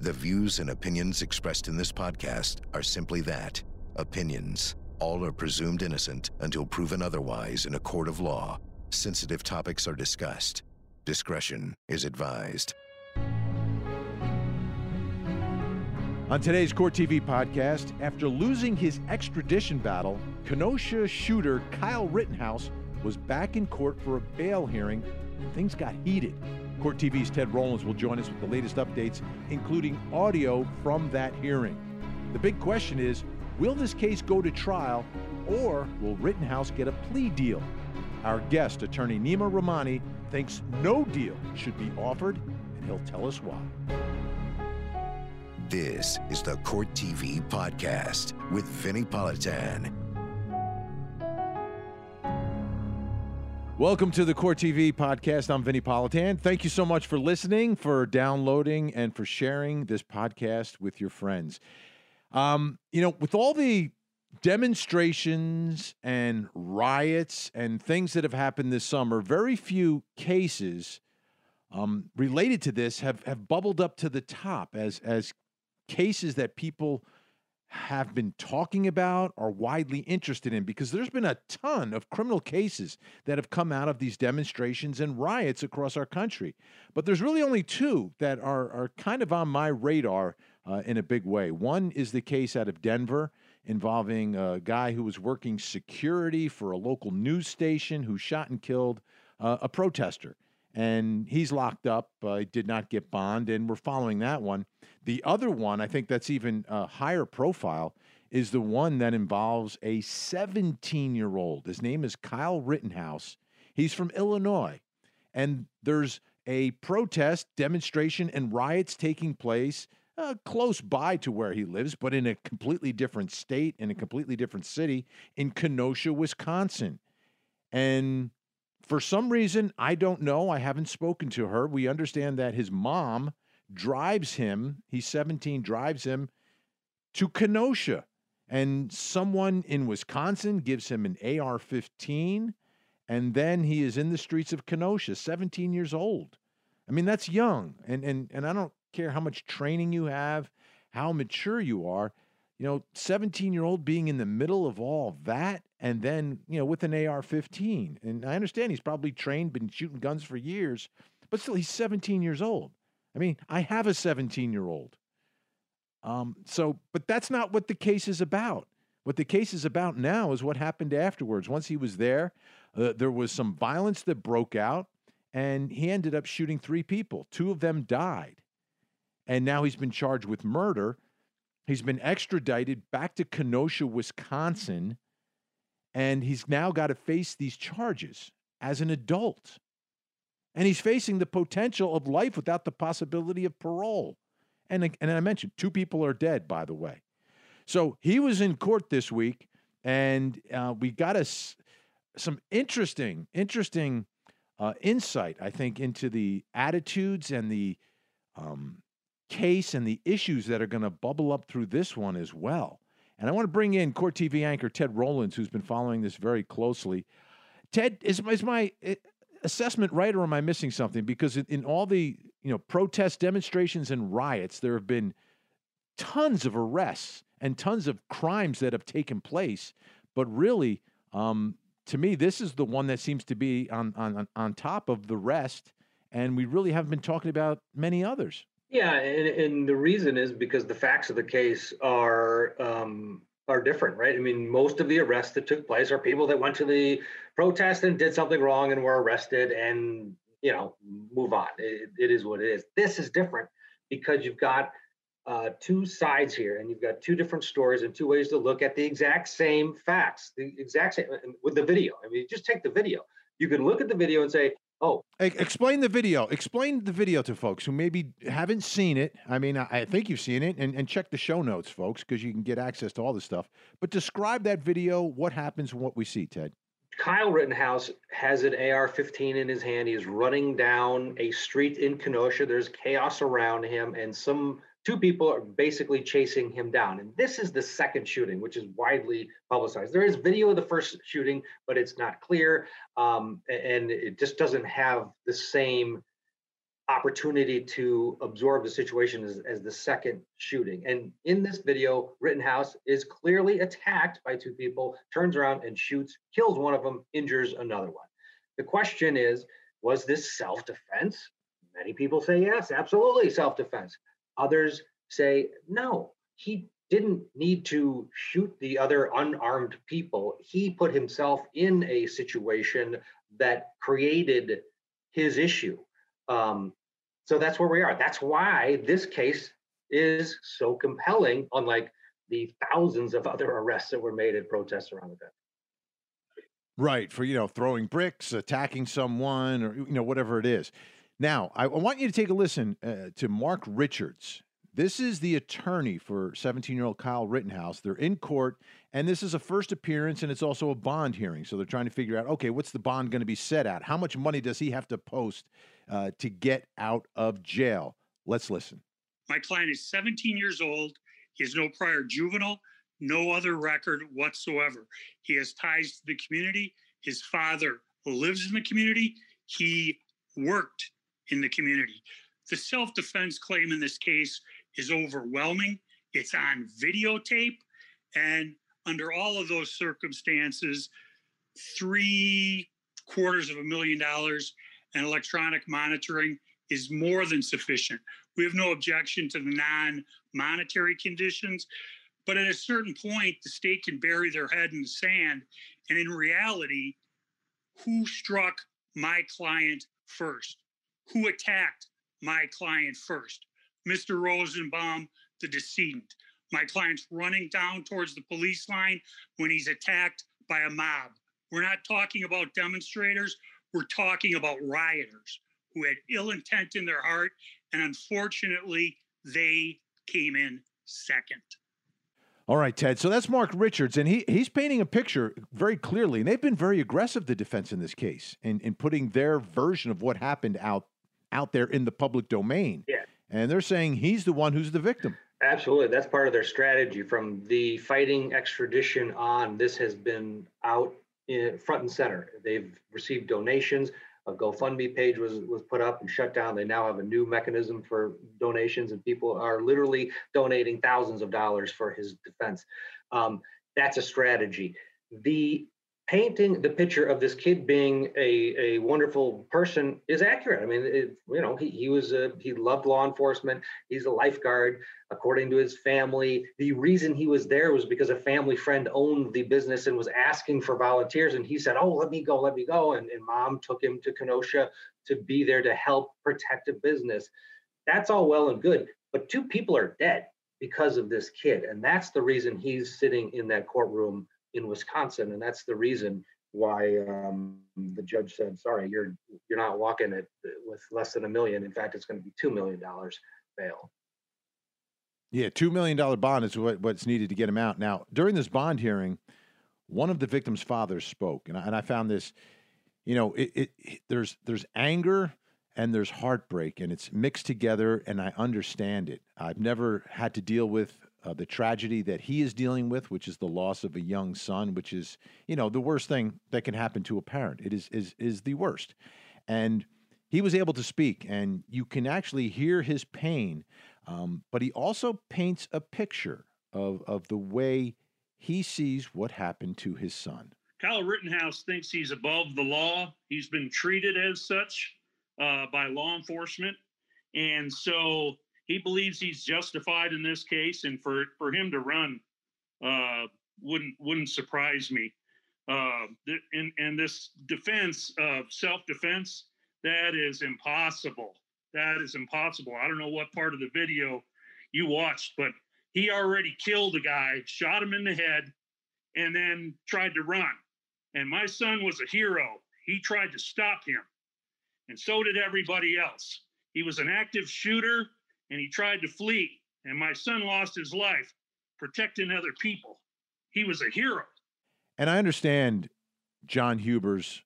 The views and opinions expressed in this podcast are simply that opinions. All are presumed innocent until proven otherwise in a court of law. Sensitive topics are discussed. Discretion is advised. On today's Court TV podcast, after losing his extradition battle, Kenosha shooter Kyle Rittenhouse was back in court for a bail hearing. Things got heated. Court TV's Ted Rowlands will join us with the latest updates, including audio from that hearing. The big question is will this case go to trial or will Rittenhouse get a plea deal? Our guest, attorney Neama Rahmani, thinks no deal should be offered, and he'll tell us why. This is the Court TV podcast with Vinnie Politan. Welcome to the Court TV podcast. I'm Vinnie Politan. Thank you so much for listening, for downloading, and for sharing this podcast with your friends. Um, you know, with all the demonstrations and riots and things that have happened this summer, very few cases um, related to this have, have bubbled up to the top as as cases that people have been talking about or widely interested in because there's been a ton of criminal cases that have come out of these demonstrations and riots across our country. But there's really only two that are, are kind of on my radar uh, in a big way. One is the case out of Denver involving a guy who was working security for a local news station who shot and killed uh, a protester and he's locked up. Uh, did not get bond, and we're following that one. The other one, I think that's even a higher profile, is the one that involves a 17 year old. His name is Kyle Rittenhouse. He's from Illinois, and there's a protest, demonstration, and riots taking place. Uh, close by to where he lives, but in a completely different state, in a completely different city, in Kenosha, Wisconsin. And for some reason, I don't know. I haven't spoken to her. We understand that his mom drives him, he's 17, drives him to Kenosha. And someone in Wisconsin gives him an AR 15. And then he is in the streets of Kenosha, 17 years old. I mean, that's young. And, and, and I don't care how much training you have, how mature you are. You know, 17 year old being in the middle of all that and then you know with an AR-15. And I understand he's probably trained, been shooting guns for years, but still he's 17 years old. I mean, I have a 17-year-old. Um, so, but that's not what the case is about. What the case is about now is what happened afterwards. Once he was there, uh, there was some violence that broke out, and he ended up shooting three people. Two of them died, and now he's been charged with murder. He's been extradited back to Kenosha, Wisconsin and he's now got to face these charges as an adult. And he's facing the potential of life without the possibility of parole. And, and I mentioned two people are dead, by the way. So he was in court this week, and uh, we got us some interesting, interesting uh, insight, I think, into the attitudes and the um, case and the issues that are going to bubble up through this one as well. And I want to bring in Court TV anchor Ted Rowlands, who's been following this very closely. Ted, is, is my eh, assessment right, or am I missing something? Because in, in all the you know protests, demonstrations, and riots, there have been tons of arrests and tons of crimes that have taken place. But really, um, to me, this is the one that seems to be on, on on top of the rest, and we really haven't been talking about many others. Yeah, and, and the reason is because the facts of the case are um, are different, right? I mean, most of the arrests that took place are people that went to the protest and did something wrong and were arrested, and you know, move on. it, it is what it is. This is different because you've got uh, two sides here, and you've got two different stories and two ways to look at the exact same facts, the exact same with the video. I mean, just take the video. You can look at the video and say, Oh, explain the video. Explain the video to folks who maybe haven't seen it. I mean, I think you've seen it, and, and check the show notes, folks, because you can get access to all this stuff. But describe that video. What happens? What we see, Ted? Kyle Rittenhouse has an AR-15 in his hand. He's running down a street in Kenosha. There's chaos around him, and some two people are basically chasing him down. And this is the second shooting, which is widely publicized. There is video of the first shooting, but it's not clear. Um, and it just doesn't have the same opportunity to absorb the situation as, as the second shooting. And in this video, Rittenhouse is clearly attacked by two people, turns around and shoots, kills one of them, injures another one. The question is, was this self-defense? Many people say yes, absolutely self-defense. Others say no, he didn't need to shoot the other unarmed people. He put himself in a situation that created his issue. Um, so that's where we are. That's why this case is so compelling, unlike the thousands of other arrests that were made at protests around the country. Right, for you know, throwing bricks, attacking someone, or you know, whatever it is. Now, I, want you to take a listen uh, to Mark Richards. This is the attorney for 17 year old Kyle Rittenhouse. They're in court, and this is a first appearance, and it's also a bond hearing. So they're trying to figure out okay, what's the bond going to be set at? How much money does he have to post uh, to get out of jail? Let's listen. My client is 17 years old. He has no prior juvenile, no other record whatsoever. He has ties to the community. His father lives in the community. He worked in the community. The self defense claim in this case is overwhelming. It's on videotape. And under all of those circumstances, three quarters of a million dollars and electronic monitoring is more than sufficient. We have no objection to the non monetary conditions, but at a certain point, the state can bury their head in the sand. And in reality, who struck my client first? Who attacked my client first? Mr. Rosenbaum, the decedent. My client's running down towards the police line when he's attacked by a mob. We're not talking about demonstrators, we're talking about rioters who had ill intent in their heart. And unfortunately, they came in second. All right, Ted. So that's Mark Richards, and he he's painting a picture very clearly. And they've been very aggressive, the defense in this case, in, in putting their version of what happened out out there in the public domain. Yeah. And they're saying he's the one who's the victim. Absolutely. That's part of their strategy from the fighting extradition on. This has been out in front and center. They've received donations. A GoFundMe page was was put up and shut down. They now have a new mechanism for donations, and people are literally donating thousands of dollars for his defense. Um, that's a strategy. The painting the picture of this kid being a, a wonderful person is accurate. I mean, it, you know, he, he was a, he loved law enforcement. He's a lifeguard, according to his family. The reason he was there was because a family friend owned the business and was asking for volunteers. And he said, "Oh, let me go, let me go." And, and mom took him to Kenosha to be there to help protect a business. That's all well and good, but two people are dead because of this kid, and that's the reason he's sitting in that courtroom in Wisconsin, and that's the reason why um, the judge said, "Sorry, you're you're not walking it with less than a million. In fact, it's going to be two million dollars bail." Yeah, two million dollar bond is what, what's needed to get him out. Now, during this bond hearing, one of the victim's fathers spoke, and I, and I found this. You know, it, it, it there's there's anger and there's heartbreak, and it's mixed together, and I understand it. I've never had to deal with uh, the tragedy that he is dealing with, which is the loss of a young son, which is you know the worst thing that can happen to a parent. It is is is the worst, and he was able to speak, and you can actually hear his pain. Um, but he also paints a picture of of the way he sees what happened to his son. Kyle Rittenhouse thinks he's above the law. He's been treated as such uh, by law enforcement, and so he believes he's justified in this case, and for for him to run uh, wouldn't wouldn't surprise me. Uh, and and this defense of self defense that is impossible. That is impossible. I don't know what part of the video you watched, but he already killed a guy, shot him in the head, and then tried to run. And my son was a hero. He tried to stop him, and so did everybody else. He was an active shooter and he tried to flee. And my son lost his life protecting other people. He was a hero. And I understand John Huber's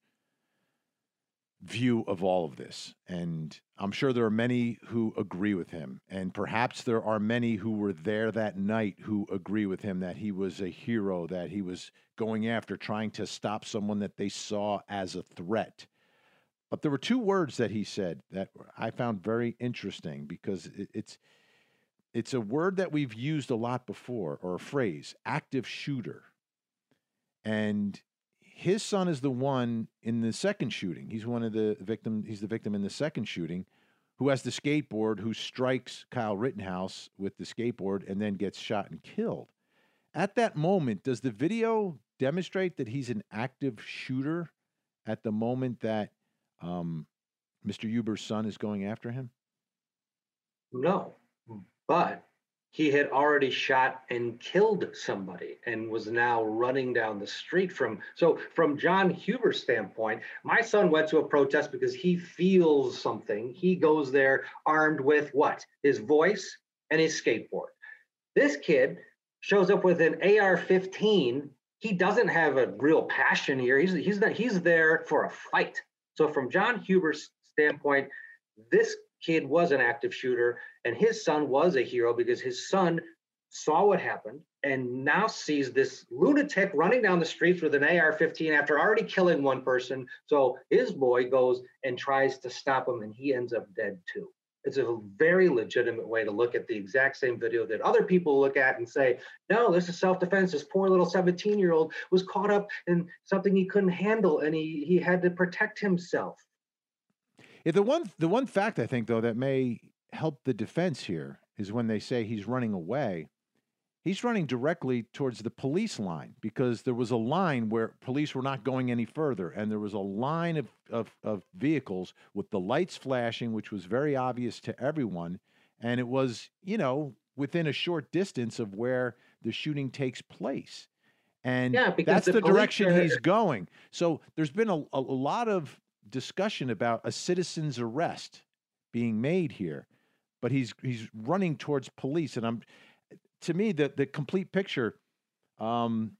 view of all of this. And I'm sure there are many who agree with him. And perhaps there are many who were there that night who agree with him that he was a hero, that he was going after trying to stop someone that they saw as a threat. But there were two words that he said that I found very interesting because it's it's a word that we've used a lot before, or a phrase, active shooter. And his son is the one in the second shooting. He's one of the victim. He's the victim in the second shooting, who has the skateboard, who strikes Kyle Rittenhouse with the skateboard and then gets shot and killed. At that moment, does the video demonstrate that he's an active shooter at the moment that um, Mr. Huber's son is going after him? No, but he had already shot and killed somebody and was now running down the street from so from john huber's standpoint my son went to a protest because he feels something. He goes there armed with what? His voice and his skateboard. This kid shows up with an ar-15 he doesn't have a real passion here. He's he's not, he's there for a fight so from john huber's standpoint this kid was an active shooter and his son was a hero because his son saw what happened and now sees this lunatic running down the streets with an AR 15 after already killing one person. So his boy goes and tries to stop him, and he ends up dead too. It's a very legitimate way to look at the exact same video that other people look at and say, no, this is self defense. This poor little 17 year old was caught up in something he couldn't handle and he, he had to protect himself. Yeah, the one the one fact I think though that may help the defense here is when they say he's running away. He's running directly towards the police line because there was a line where police were not going any further, and there was a line of, of, of vehicles with the lights flashing, which was very obvious to everyone. And it was, you know, within a short distance of where the shooting takes place. And Yeah, that's the the, direction are- he's going. So there's been a, a lot of discussion about a citizen's arrest being made here, but he's he's running towards police, and I'm to me the the complete picture. Um,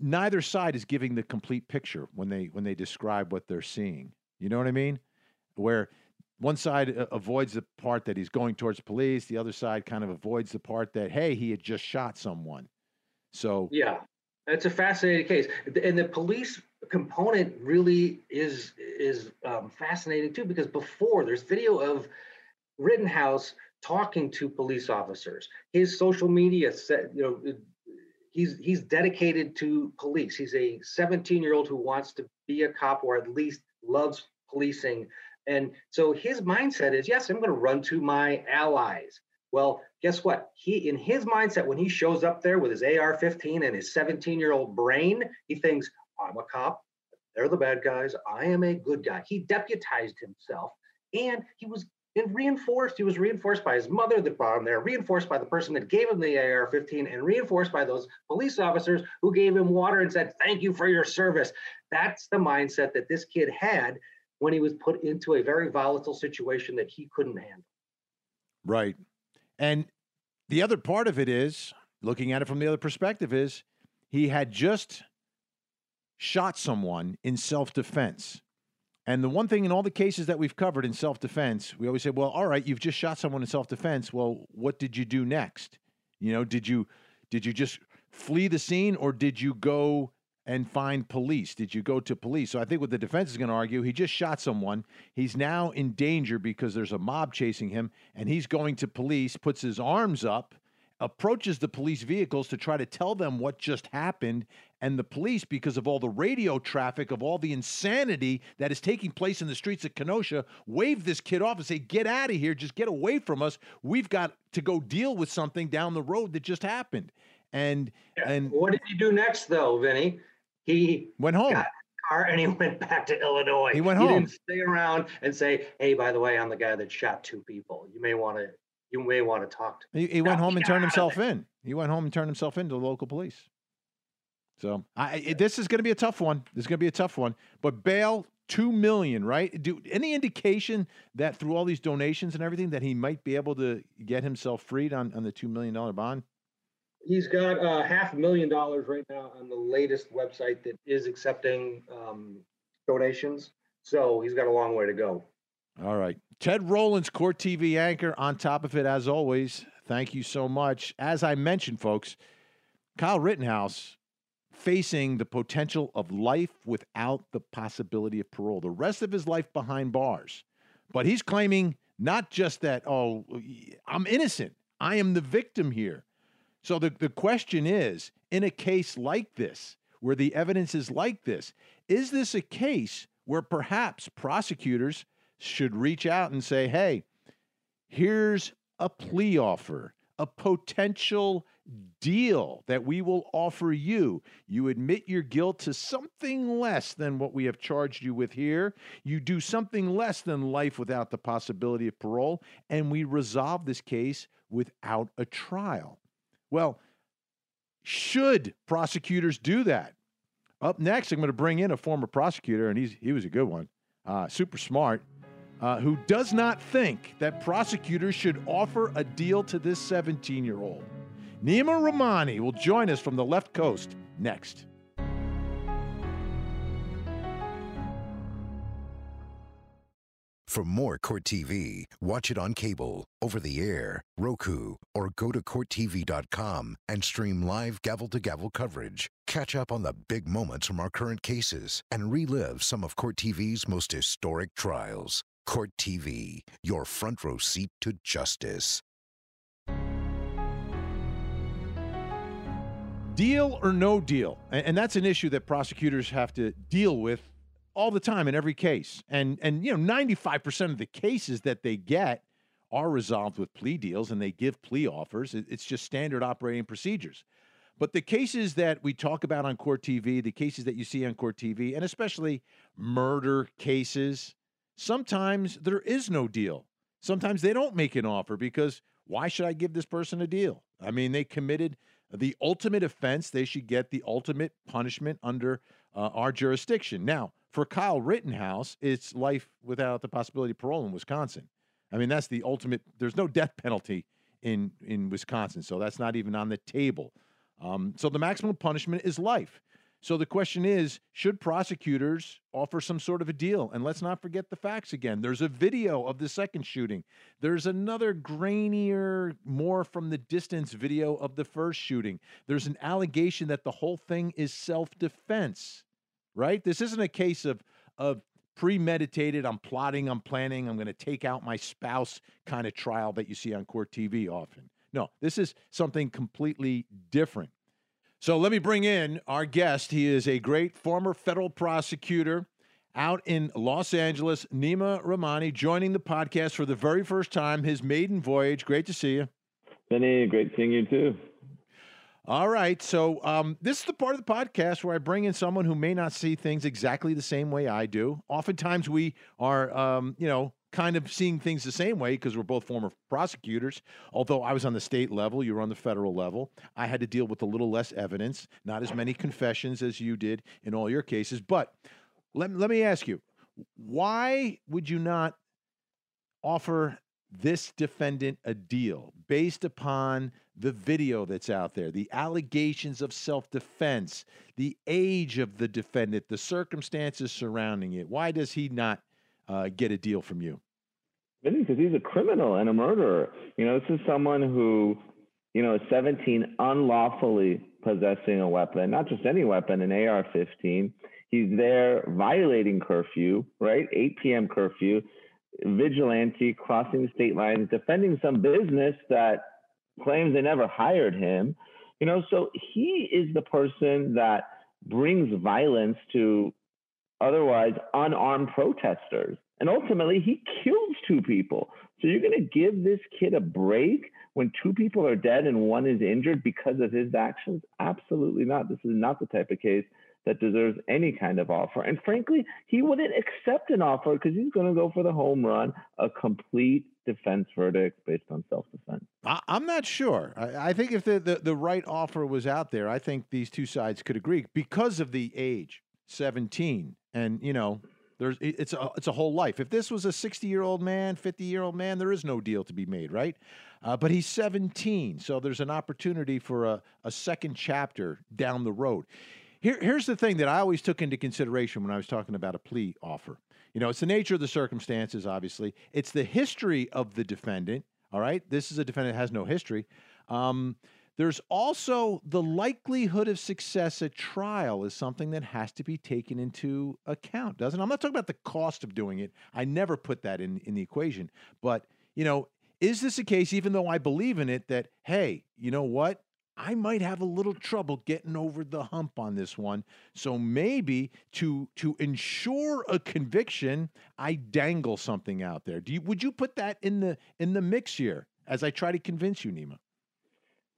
neither side is giving the complete picture when they when they describe what they're seeing. You know what I mean? Where one side uh, avoids the part that he's going towards police, the other side kind of avoids the part that hey, he had just shot someone. So Yeah, it's a fascinating case, and the police component really is is um, fascinating too because before there's video of Rittenhouse talking to police officers. His social media said, you know, he's he's dedicated to police. He's a 17 year old who wants to be a cop or at least loves policing. And so his mindset is, yes, I'm going to run to my allies. Well, guess what? He in his mindset when he shows up there with his AR-15 and his 17-year-old brain, he thinks, I'm a cop. They're the bad guys. I am a good guy. He deputized himself and he was and reinforced. He was reinforced by his mother that brought him there, reinforced by the person that gave him the AR 15, and reinforced by those police officers who gave him water and said, Thank you for your service. That's the mindset that this kid had when he was put into a very volatile situation that he couldn't handle. Right. And the other part of it is, looking at it from the other perspective, is he had just shot someone in self defense. And the one thing in all the cases that we've covered in self defense, we always say, well, all right, you've just shot someone in self defense. Well, what did you do next? You know, did you did you just flee the scene or did you go and find police? Did you go to police? So I think what the defense is going to argue, he just shot someone. He's now in danger because there's a mob chasing him, and he's going to police, puts his arms up, approaches the police vehicles to try to tell them what just happened. And the police, because of all the radio traffic, of all the insanity that is taking place in the streets of Kenosha, wave this kid off and say, Get out of here, just get away from us. We've got to go deal with something down the road that just happened. And and What did he do next, though, Vinnie? He went home. got car and he went back to Illinois. He went home. He didn't stay around and say, "Hey, by the way, I'm the guy that shot two people. You may want to, you may want to talk to." He, he went home and turned out of himself in. He went home and turned himself in to the local police. So I, I- this is going to be a tough one. This is going to be a tough one. But bail two million, right? Do any indication that through all these donations and everything that he might be able to get himself freed on, on the two million dollar bond? He's got uh, half a million dollars right now on the latest website that is accepting um, donations. So he's got a long way to go. All right. Ted Rowlands, Court TV anchor, on top of it as always. Thank you so much. As I mentioned, folks, Kyle Rittenhouse facing the potential of life without the possibility of parole, the rest of his life behind bars. But he's claiming not just that, oh, I'm innocent, I am the victim here. So the, the question is in a case like this, where the evidence is like this, is this a case where perhaps prosecutors should reach out and say, hey, here's a plea offer, a potential deal that we will offer you. You admit your guilt to something less than what we have charged you with here. You do something less than life without the possibility of parole, and we resolve this case without a trial. Well, should prosecutors do that? Up next, I'm going to bring in a former prosecutor, and he's, he was a good one, uh, super smart, uh, who does not think that prosecutors should offer a deal to this 17 year old. Neama Rahmani will join us from the left coast next. For more Court TV, watch it on cable, over the air, Roku, or go to CourtTV.com and stream live gavel to gavel coverage. Catch up on the big moments from our current cases and relive some of Court TV's most historic trials. Court TV, your front row seat to justice. Deal or no deal? And that's an issue that prosecutors have to deal with all the time in every case. And and you know, 95% of the cases that they get are resolved with plea deals and they give plea offers. It's just standard operating procedures. But the cases that we talk about on court TV, the cases that you see on court TV, and especially murder cases, sometimes there is no deal. Sometimes they don't make an offer because why should I give this person a deal? I mean, they committed the ultimate offense. They should get the ultimate punishment under uh, our jurisdiction. Now, for Kyle Rittenhouse, it's life without the possibility of parole in Wisconsin. I mean, that's the ultimate. There's no death penalty in in Wisconsin, so that's not even on the table. Um, so the maximum punishment is life. So the question is, should prosecutors offer some sort of a deal? And let's not forget the facts again. There's a video of the second shooting. There's another grainier, more from the distance video of the first shooting. There's an allegation that the whole thing is self-defense right? This isn't a case of of premeditated, I'm plotting, I'm planning, I'm going to take out my spouse kind of trial that you see on court TV often. No, this is something completely different. So let me bring in our guest. He is a great former federal prosecutor out in Los Angeles, Neama Rahmani, joining the podcast for the very first time, his maiden voyage. Great to see you. Vinnie, great seeing you too. All right. So, um, this is the part of the podcast where I bring in someone who may not see things exactly the same way I do. Oftentimes, we are, um, you know, kind of seeing things the same way because we're both former prosecutors. Although I was on the state level, you were on the federal level. I had to deal with a little less evidence, not as many confessions as you did in all your cases. But let, let me ask you why would you not offer this defendant a deal based upon the video that's out there, the allegations of self defense, the age of the defendant, the circumstances surrounding it. Why does he not uh, get a deal from you? Because he's a criminal and a murderer. You know, this is someone who, you know, is 17 unlawfully possessing a weapon, not just any weapon, an AR 15. He's there violating curfew, right? 8 p.m. curfew, vigilante, crossing the state lines, defending some business that claims they never hired him. You know, so he is the person that brings violence to otherwise unarmed protesters. And ultimately, he kills two people. So you're going to give this kid a break when two people are dead and one is injured because of his actions? Absolutely not. This is not the type of case that deserves any kind of offer. And frankly, he wouldn't accept an offer because he's going to go for the home run, a complete defense verdict based on self defense. I'm not sure. I think if the, the, the right offer was out there, I think these two sides could agree because of the age, 17. And, you know, there's it's a it's a whole life. If this was a 60 year old man, 50 year old man, there is no deal to be made, right? Uh, but he's 17, so there's an opportunity for a, a second chapter down the road. Here, here's the thing that I always took into consideration when I was talking about a plea offer. You know, it's the nature of the circumstances, obviously. It's the history of the defendant. All right. This is a defendant that has no history. Um, There's also the likelihood of success at trial is something that has to be taken into account, doesn't it? I'm not talking about the cost of doing it. I never put that in, in the equation. But, you know, is this a case, even though I believe in it, that, hey, you know what? I might have a little trouble getting over the hump on this one. So maybe to to ensure a conviction, I dangle something out there. Do you would you put that in the in the mix here as I try to convince you, Neama?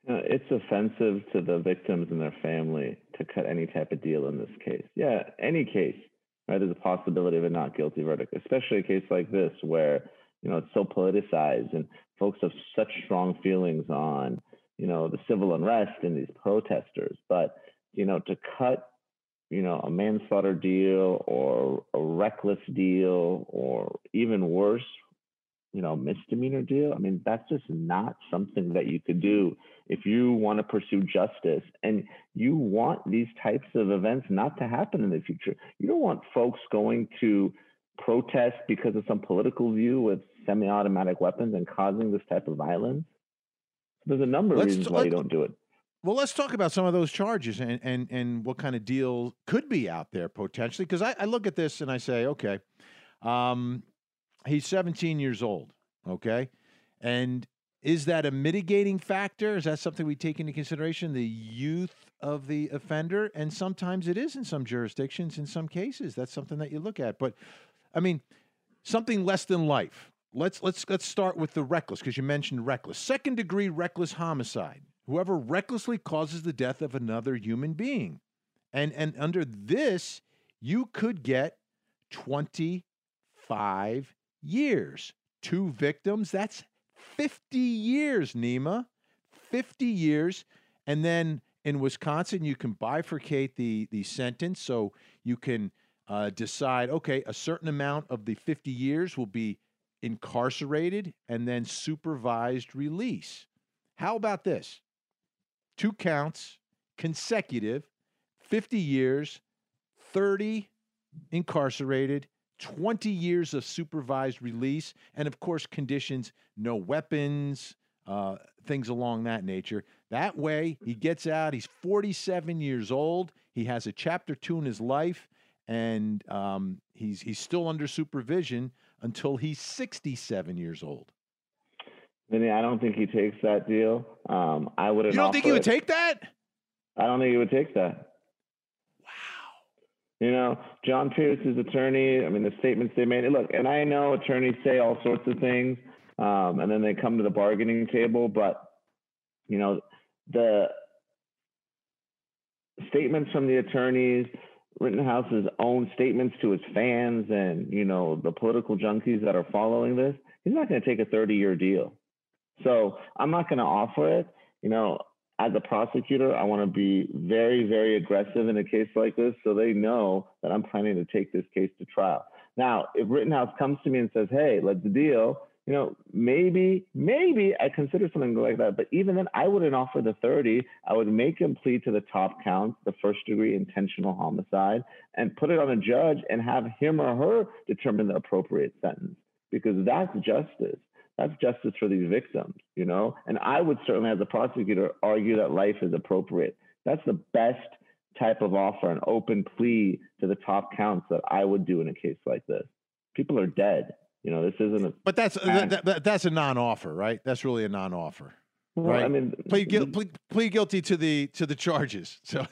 It's offensive to the victims and their family to cut any type of deal in this case. Yeah, any case, right? There's a possibility of a not guilty verdict, especially a case like this where you know it's so politicized and folks have such strong feelings on you know, the civil unrest and these protesters. But, you know, to cut, you know, a manslaughter deal or a reckless deal or even worse, you know, misdemeanor deal, I mean, that's just not something that you could do if you want to pursue justice and you want these types of events not to happen in the future. You don't want folks going to protest because of some political view with semi automatic weapons and causing this type of violence. There's a number of let's, reasons why you don't do it. Well, let's talk about some of those charges and and and what kind of deal could be out there potentially. Because I, I, look at this and I say, okay, um, he's 17 years old, okay, and is that a mitigating factor? Is that something we take into consideration? The youth of the offender, and sometimes it is in some jurisdictions. In some cases, that's something that you look at. But I mean, something less than life let's let's let's start with the reckless because you mentioned reckless. Second degree reckless homicide. Whoever recklessly causes the death of another human being. And and under this, you could get 25 years. Two victims, that's 50 years, Neama. 50 years. And then in Wisconsin, you can bifurcate the, the sentence. So you can uh, decide, okay, a certain amount of the 50 years will be incarcerated, and then supervised release. How about this? Two counts, consecutive, 50 years, 30 incarcerated, 20 years of supervised release, and of course, conditions no weapons, uh, things along that nature. That way, he gets out. He's 47 years old. He has a chapter two in his life, and um, he's he's still under supervision until he's 67 years old. Vinnie, I don't think he takes that deal. Um, I would. You don't think he would take that? I don't think he would take that. You know, John Pierce's attorney. I mean, the statements they made. Look, and I know attorneys say all sorts of things, um, and then they come to the bargaining table. But you know, the statements from the attorneys, Rittenhouse's own statements to his fans and you know the political junkies that are following this, he's not going to take a 30 year deal. So I'm not going to offer it. You know, as a prosecutor, I want to be very, very aggressive in a case like this so they know that I'm planning to take this case to trial. Now, if Rittenhouse comes to me and says, hey, let's deal, you know, maybe, maybe I consider something like that. But even then, I wouldn't offer the 30. I would make him plead to the top count, the first degree intentional homicide, and put it on a judge and have him or her determine the appropriate sentence because that's justice. That's justice for these victims, you know? And I would certainly, as a prosecutor, argue that life is appropriate. That's the best type of offer, an open plea to the top counts that I would do in a case like this. People are dead. You know, this isn't a. But that's uh, that, that, that's a non-offer, right? That's really a non-offer. Well, right. I mean, plead, the, plead, plead, guilty to the to the charges. So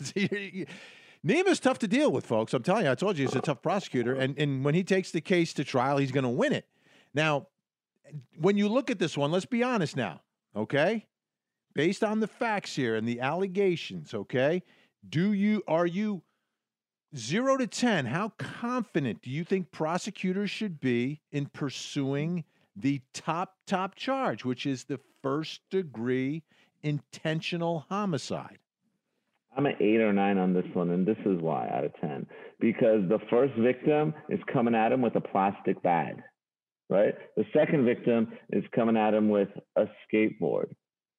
Neama's tough to deal with, folks. I'm telling you, I told you he's a tough prosecutor, and and when he takes the case to trial, he's going to win it. Now, when you look at this one, let's be honest now, okay? Based on the facts here and the allegations, okay? Do you are you Zero to 10, how confident do you think prosecutors should be in pursuing the top, top charge, which is the first degree intentional homicide? I'm an eight or nine on this one, and this is why out of 10. Because the first victim is coming at him with a plastic bag, right? The second victim is coming at him with a skateboard.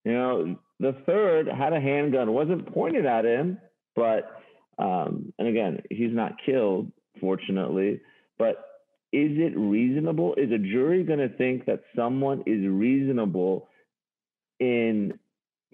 You know, the third had a handgun, wasn't pointed at him, but um, and again, he's not killed, fortunately, but is it reasonable? Is a jury going to think that someone is reasonable in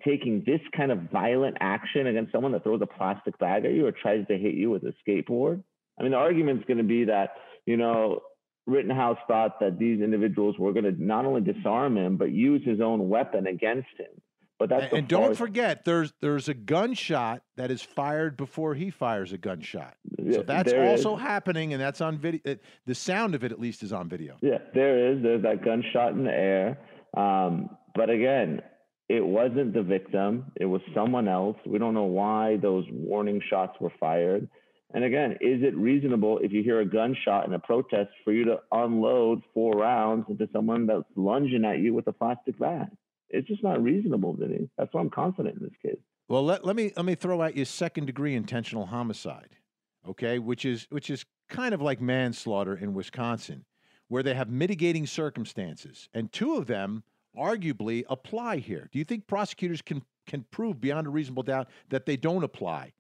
taking this kind of violent action against someone that throws a plastic bag at you or tries to hit you with a skateboard? I mean, the argument's going to be that, you know, Rittenhouse thought that these individuals were going to not only disarm him, but use his own weapon against him. But that's and, and don't forget, there's there's a gunshot that is fired before he fires a gunshot. So that's also is. happening, and that's on video. The sound of it, at least, is on video. Yeah, there is. There's that gunshot in the air. Um, but again, it wasn't the victim. It was someone else. We don't know why those warning shots were fired. And again, is it reasonable if you hear a gunshot in a protest for you to unload four rounds into someone that's lunging at you with a plastic bag? It's just not reasonable, Vinnie. That's why I'm confident in this case. Well, let, let me let me throw out you second degree intentional homicide, okay, which is which is kind of like manslaughter in Wisconsin, where they have mitigating circumstances, and two of them arguably apply here. Do you think prosecutors can can prove beyond a reasonable doubt that they don't apply?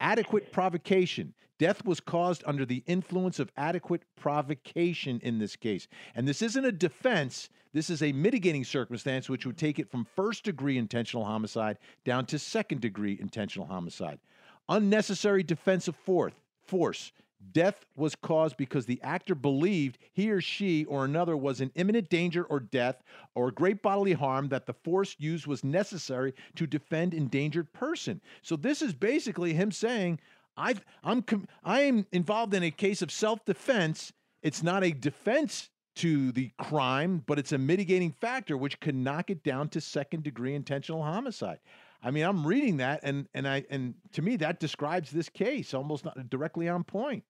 Adequate provocation. Death was caused under the influence of adequate provocation in this case. And this isn't a defense, this is a mitigating circumstance which would take it from first degree intentional homicide down to second degree intentional homicide. Unnecessary defensive force. Death was caused because the actor believed he or she or another was in imminent danger or death or great bodily harm that the force used was necessary to defend endangered person. So this is basically him saying, i am I am involved in a case of self-defense. It's not a defense to the crime, but it's a mitigating factor which can knock it down to second degree intentional homicide. I mean, I'm reading that, and and I and to me that describes this case almost not directly on point.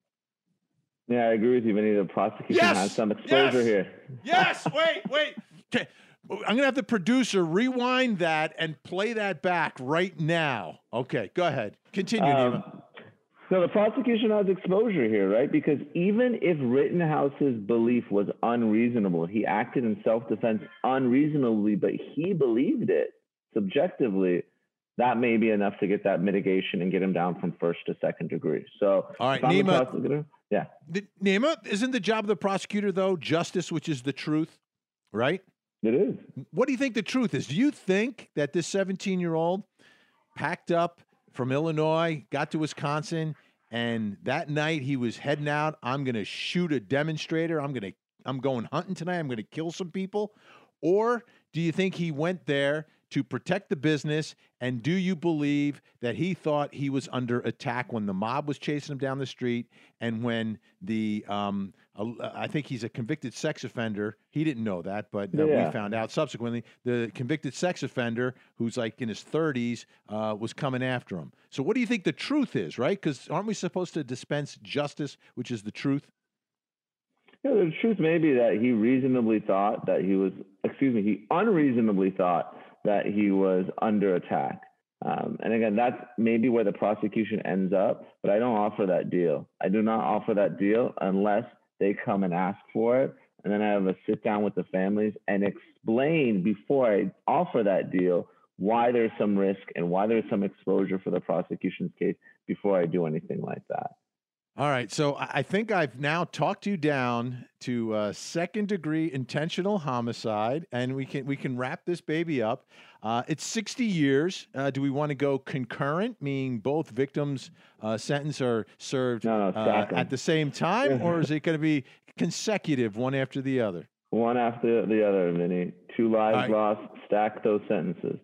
Yeah, I agree with you. Many of the prosecution yes! has some exposure yes! here. Yes. Wait. Wait. Okay. I'm gonna have the producer rewind that and play that back right now. Okay. Go ahead. Continue, um, Neama. So the prosecution has exposure here, right? Because even if Rittenhouse's belief was unreasonable, he acted in self-defense unreasonably, but he believed it subjectively that may be enough to get that mitigation and get him down from first to second degree. So, all right, Neama. Yeah, the, Neama, isn't the job of the prosecutor though justice, which is the truth, right? It is. What do you think the truth is? Do you think that this 17 year old packed up from Illinois, got to Wisconsin, and that night he was heading out? I'm going to shoot a demonstrator. I'm going to I'm going hunting tonight. I'm going to kill some people. Or do you think he went there to protect the business? And do you believe that he thought he was under attack when the mob was chasing him down the street and when the, um, I think he's a convicted sex offender. He didn't know that, but uh, yeah. we found out subsequently the convicted sex offender who's like in his 30s uh, was coming after him. So, what do you think the truth is, right? Because aren't we supposed to dispense justice, which is the truth? Yeah, the truth may be that he reasonably thought that he was, excuse me, he unreasonably thought that he was under attack. Um, and again, that's maybe where the prosecution ends up, but I don't offer that deal. I do not offer that deal unless they come and ask for it. And then I have a sit down with the families and explain before I offer that deal why there's some risk and why there's some exposure for the prosecution's case before I do anything like that. All right, so I think I've now talked you down to uh, second degree intentional homicide, and we can we can wrap this baby up. Uh, it's sixty years. Uh, do we want to go concurrent, meaning both victims' uh, sentence are served no, no, uh, at the same time, or is it going to be consecutive, one after the other? One after the other, Vinnie. Two lives right. lost. Stack those sentences.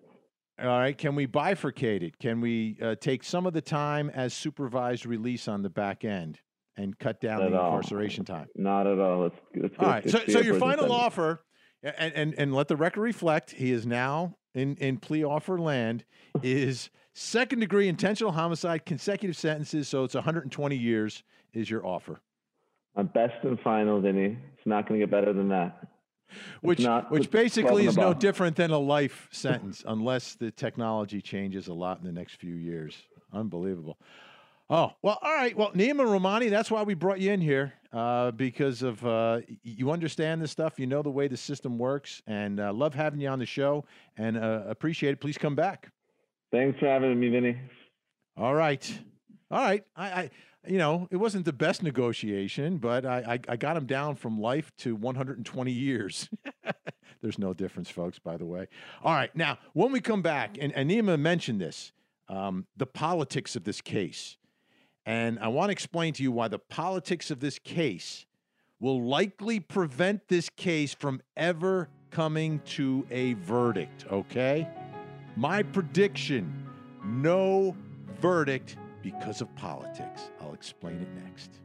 All right. Can we bifurcate it? Can we uh, take some of the time as supervised release on the back end and cut down Not the incarceration time? Not at all. Let's, let's all right. So, so your final offer, and, and, and let the record reflect, he is now in, in plea offer land, is second degree intentional homicide, consecutive sentences. So it's 120 years is your offer. My best and final, Vinnie. It's not going to get better than that which not, which basically is no different than a life sentence unless the technology changes a lot in the next few years. Unbelievable. Oh, well, all right. Well, Neama Rahmani, that's why we brought you in here uh, because of uh, you understand this stuff. You know the way the system works, and uh, love having you on the show and uh, appreciate it. Please come back. Thanks for having me, Vinnie. All right. All right. I, I you know, it wasn't the best negotiation, but I, I, I got him down from life to 120 years. There's no difference, folks, by the way. All right. Now, when we come back, and, and Neama mentioned this, um, the politics of this case. And I want to explain to you why the politics of this case will likely prevent this case from ever coming to a verdict, okay? My prediction no verdict because of politics. I'll explain it next.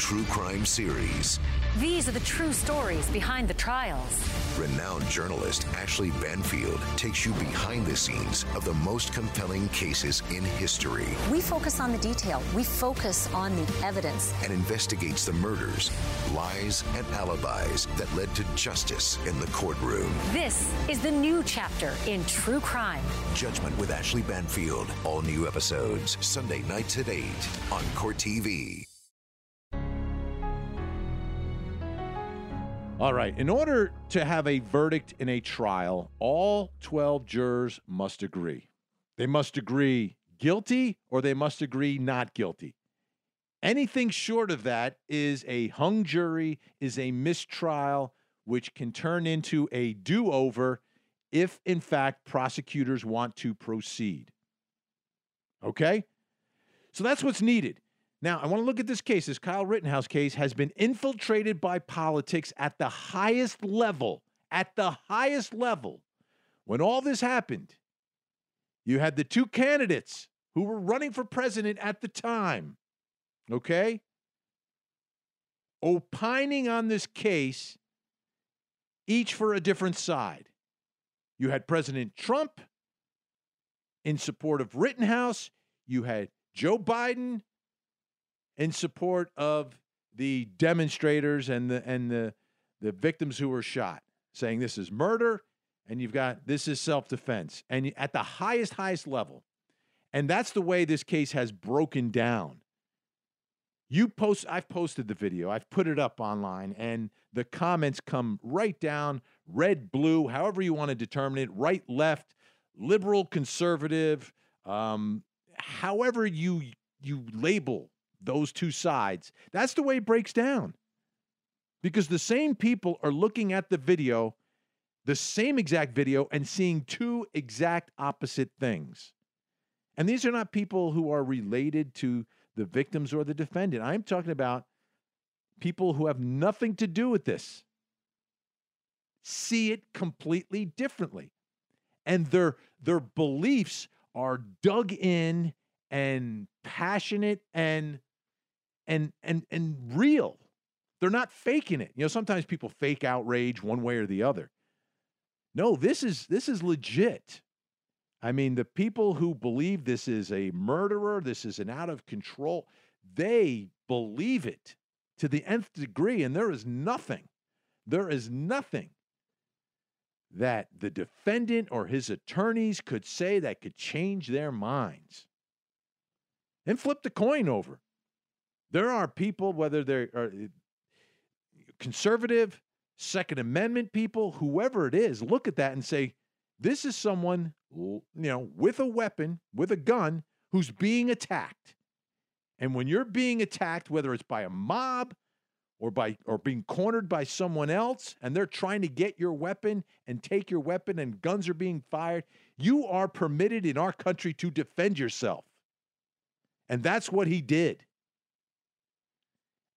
True crime series. These are the true stories behind the trials. Renowned journalist Ashleigh Banfield takes you behind the scenes of the most compelling cases in history We focus on the detail, we focus on the evidence. and investigates the murders, lies, and alibis that led to justice in the courtroom. This is the new chapter in true crime. Judgment with Ashleigh Banfield. All new episodes Sunday nights at 8 on Court TV. All right. In order to have a verdict in a trial, all 12 jurors must agree. They must agree guilty or they must agree not guilty. Anything short of that is a hung jury, is a mistrial, which can turn into a do over if, in fact, prosecutors want to proceed. Okay? So that's what's needed. Now, I want to look at this case. This Kyle Rittenhouse case has been infiltrated by politics at the highest level. At the highest level. When all this happened, you had the two candidates who were running for president at the time, okay? Opining on this case, each for a different side. You had President Trump in support of Rittenhouse, you had Joe Biden in support of the demonstrators and the and the the victims who were shot, saying this is murder, and you've got this is self-defense, and at the highest highest level, and that's the way this case has broken down. You post, I've posted the video, I've put it up online, and the comments come right down, red, blue, however you want to determine it, right, left, liberal, conservative, um, however you you label those two sides. That's the way it breaks down. Because the same people are looking at the video, the same exact video, and seeing two exact opposite things. And these are not people who are related to the victims or the defendant. I'm talking about people who have nothing to do with this, see it completely differently. And their, their beliefs are dug in and passionate and and and and real. They're not faking it. You know, sometimes people fake outrage one way or the other. No, this is this is legit. I mean, the people who believe this is a murderer, this is an out of control, they believe it to the nth degree, and there is nothing, there is nothing that the defendant or his attorneys could say that could change their minds. And flip the coin over. There are people, whether they're uh, conservative, Second Amendment people, whoever it is, look at that and say, this is someone, you know, with a weapon, with a gun, who's being attacked. And when you're being attacked, whether it's by a mob or by or being cornered by someone else, and they're trying to get your weapon and take your weapon, and guns are being fired, you are permitted in our country to defend yourself. And that's what he did.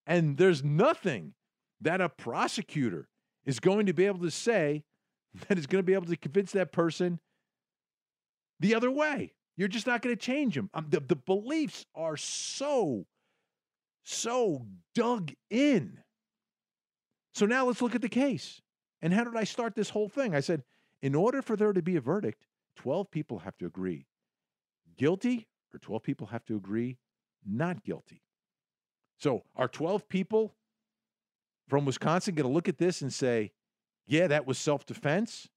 And there's nothing that a prosecutor is going to be able to say that is going to be able to convince that person the other way. You're just not going to change them. Um, the, the beliefs are so, so dug in. So now let's look at the case. And how did I start this whole thing? I said, in order for there to be a verdict, 12 people have to agree guilty, or 12 people have to agree not guilty. So are 12 people from Wisconsin going to look at this and say, yeah, that was self defense?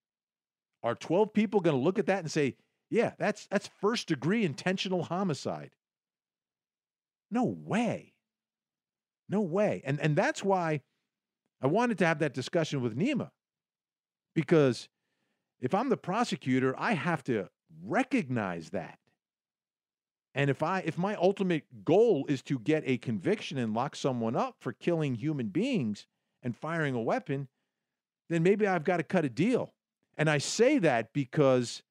Are 12 people going to look at that and say, yeah, that's that's first degree intentional homicide? No way. No way. And and that's why I wanted to have that discussion with Neama. Because if I'm the prosecutor, I have to recognize that. And if I if my ultimate goal is to get a conviction and lock someone up for killing human beings and firing a weapon, then maybe I've got to cut a deal. And I say that because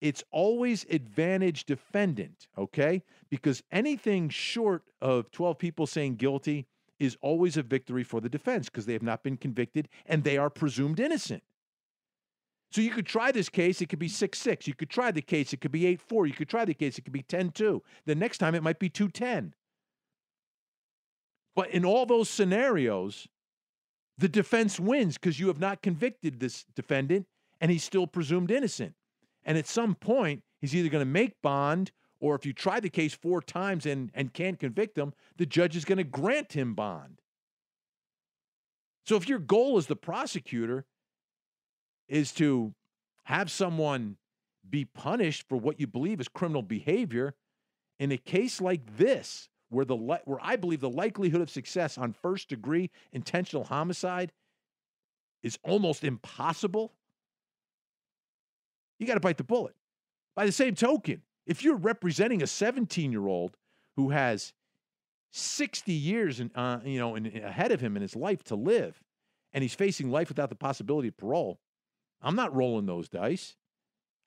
it's always advantage defendant, okay? Because anything short of 12 people saying guilty is always a victory for the defense because they have not been convicted and they are presumed innocent. So you could try this case, it could be 6 6. You could try the case, it could be 8 4. You could try the case, it could be 10 2. The next time it might be 2 10. But in all those scenarios, the defense wins because you have not convicted this defendant and he's still presumed innocent. And at some point, he's either going to make bond or if you try the case four times and, and can't convict him, the judge is going to grant him bond. So if your goal as the prosecutor is to have someone be punished for what you believe is criminal behavior, in a case like this, where the where I believe the likelihood of success on first degree intentional homicide is almost impossible, you got to bite the bullet. By the same token, if you're representing a 17 year old who has 60 years in, uh, you know, in, ahead of him in his life to live, and he's facing life without the possibility of parole, I'm not rolling those dice.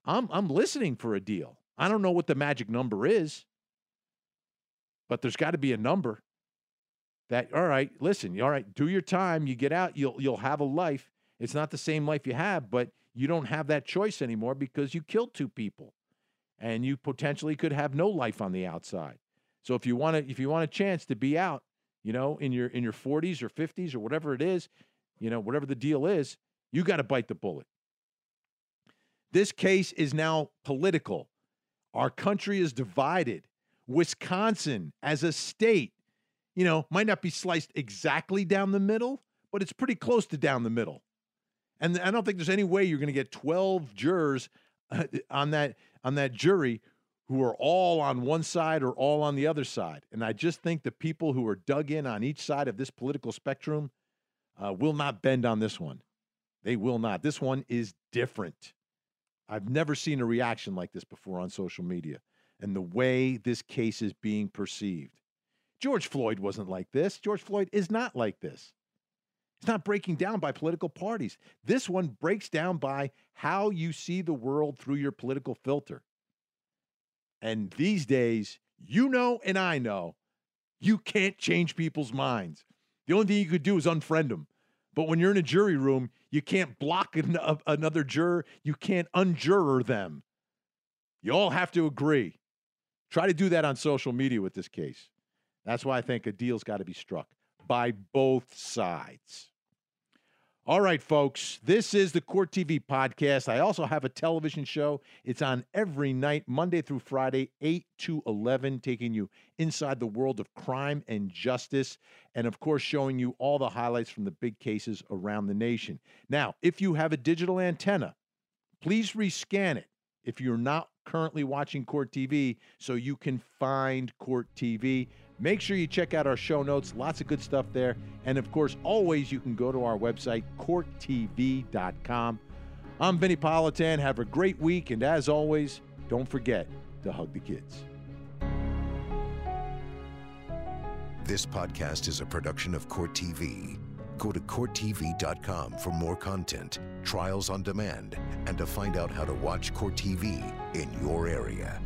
I'm, I'm listening for a deal. I don't know what the magic number is, but there's got to be a number that, all right, listen, all right, do your time. You get out, you'll, you'll have a life. It's not the same life you have, but you don't have that choice anymore because you killed two people and you potentially could have no life on the outside. So if you want to if you want a chance to be out, you know, in your in your 40s or 50s or whatever it is, you know, whatever the deal is, you got to bite the bullet. This case is now political. Our country is divided. Wisconsin as a state, you know, might not be sliced exactly down the middle, but it's pretty close to down the middle. And I don't think there's any way you're going to get 12 jurors uh, on that on that jury who are all on one side or all on the other side. And I just think the people who are dug in on each side of this political spectrum uh, will not bend on this one. They will not. This one is different. I've never seen a reaction like this before on social media and the way this case is being perceived. George Floyd wasn't like this. George Floyd is not like this. It's not breaking down by political parties. This one breaks down by how you see the world through your political filter. And these days, you know, and I know, you can't change people's minds. The only thing you could do is unfriend them. But when you're in a jury room, you can't block an, another juror. You can't unjuror them. You all have to agree. Try to do that on social media with this case. That's why I think a deal's got to be struck by both sides. All right, folks, this is the Court TV podcast. I also have a television show. It's on every night, Monday through Friday, 8 to 11, taking you inside the world of crime and justice. And of course, showing you all the highlights from the big cases around the nation. Now, if you have a digital antenna, please rescan it if you're not currently watching Court TV so you can find Court TV. Make sure you check out our show notes, lots of good stuff there. And of course, always you can go to our website, courttv.com. I'm Vinnie Politan. Have a great week. And as always, don't forget to hug the kids. This podcast is a production of Court TV. Go to CourtTV.com for more content, trials on demand, and to find out how to watch Court TV in your area.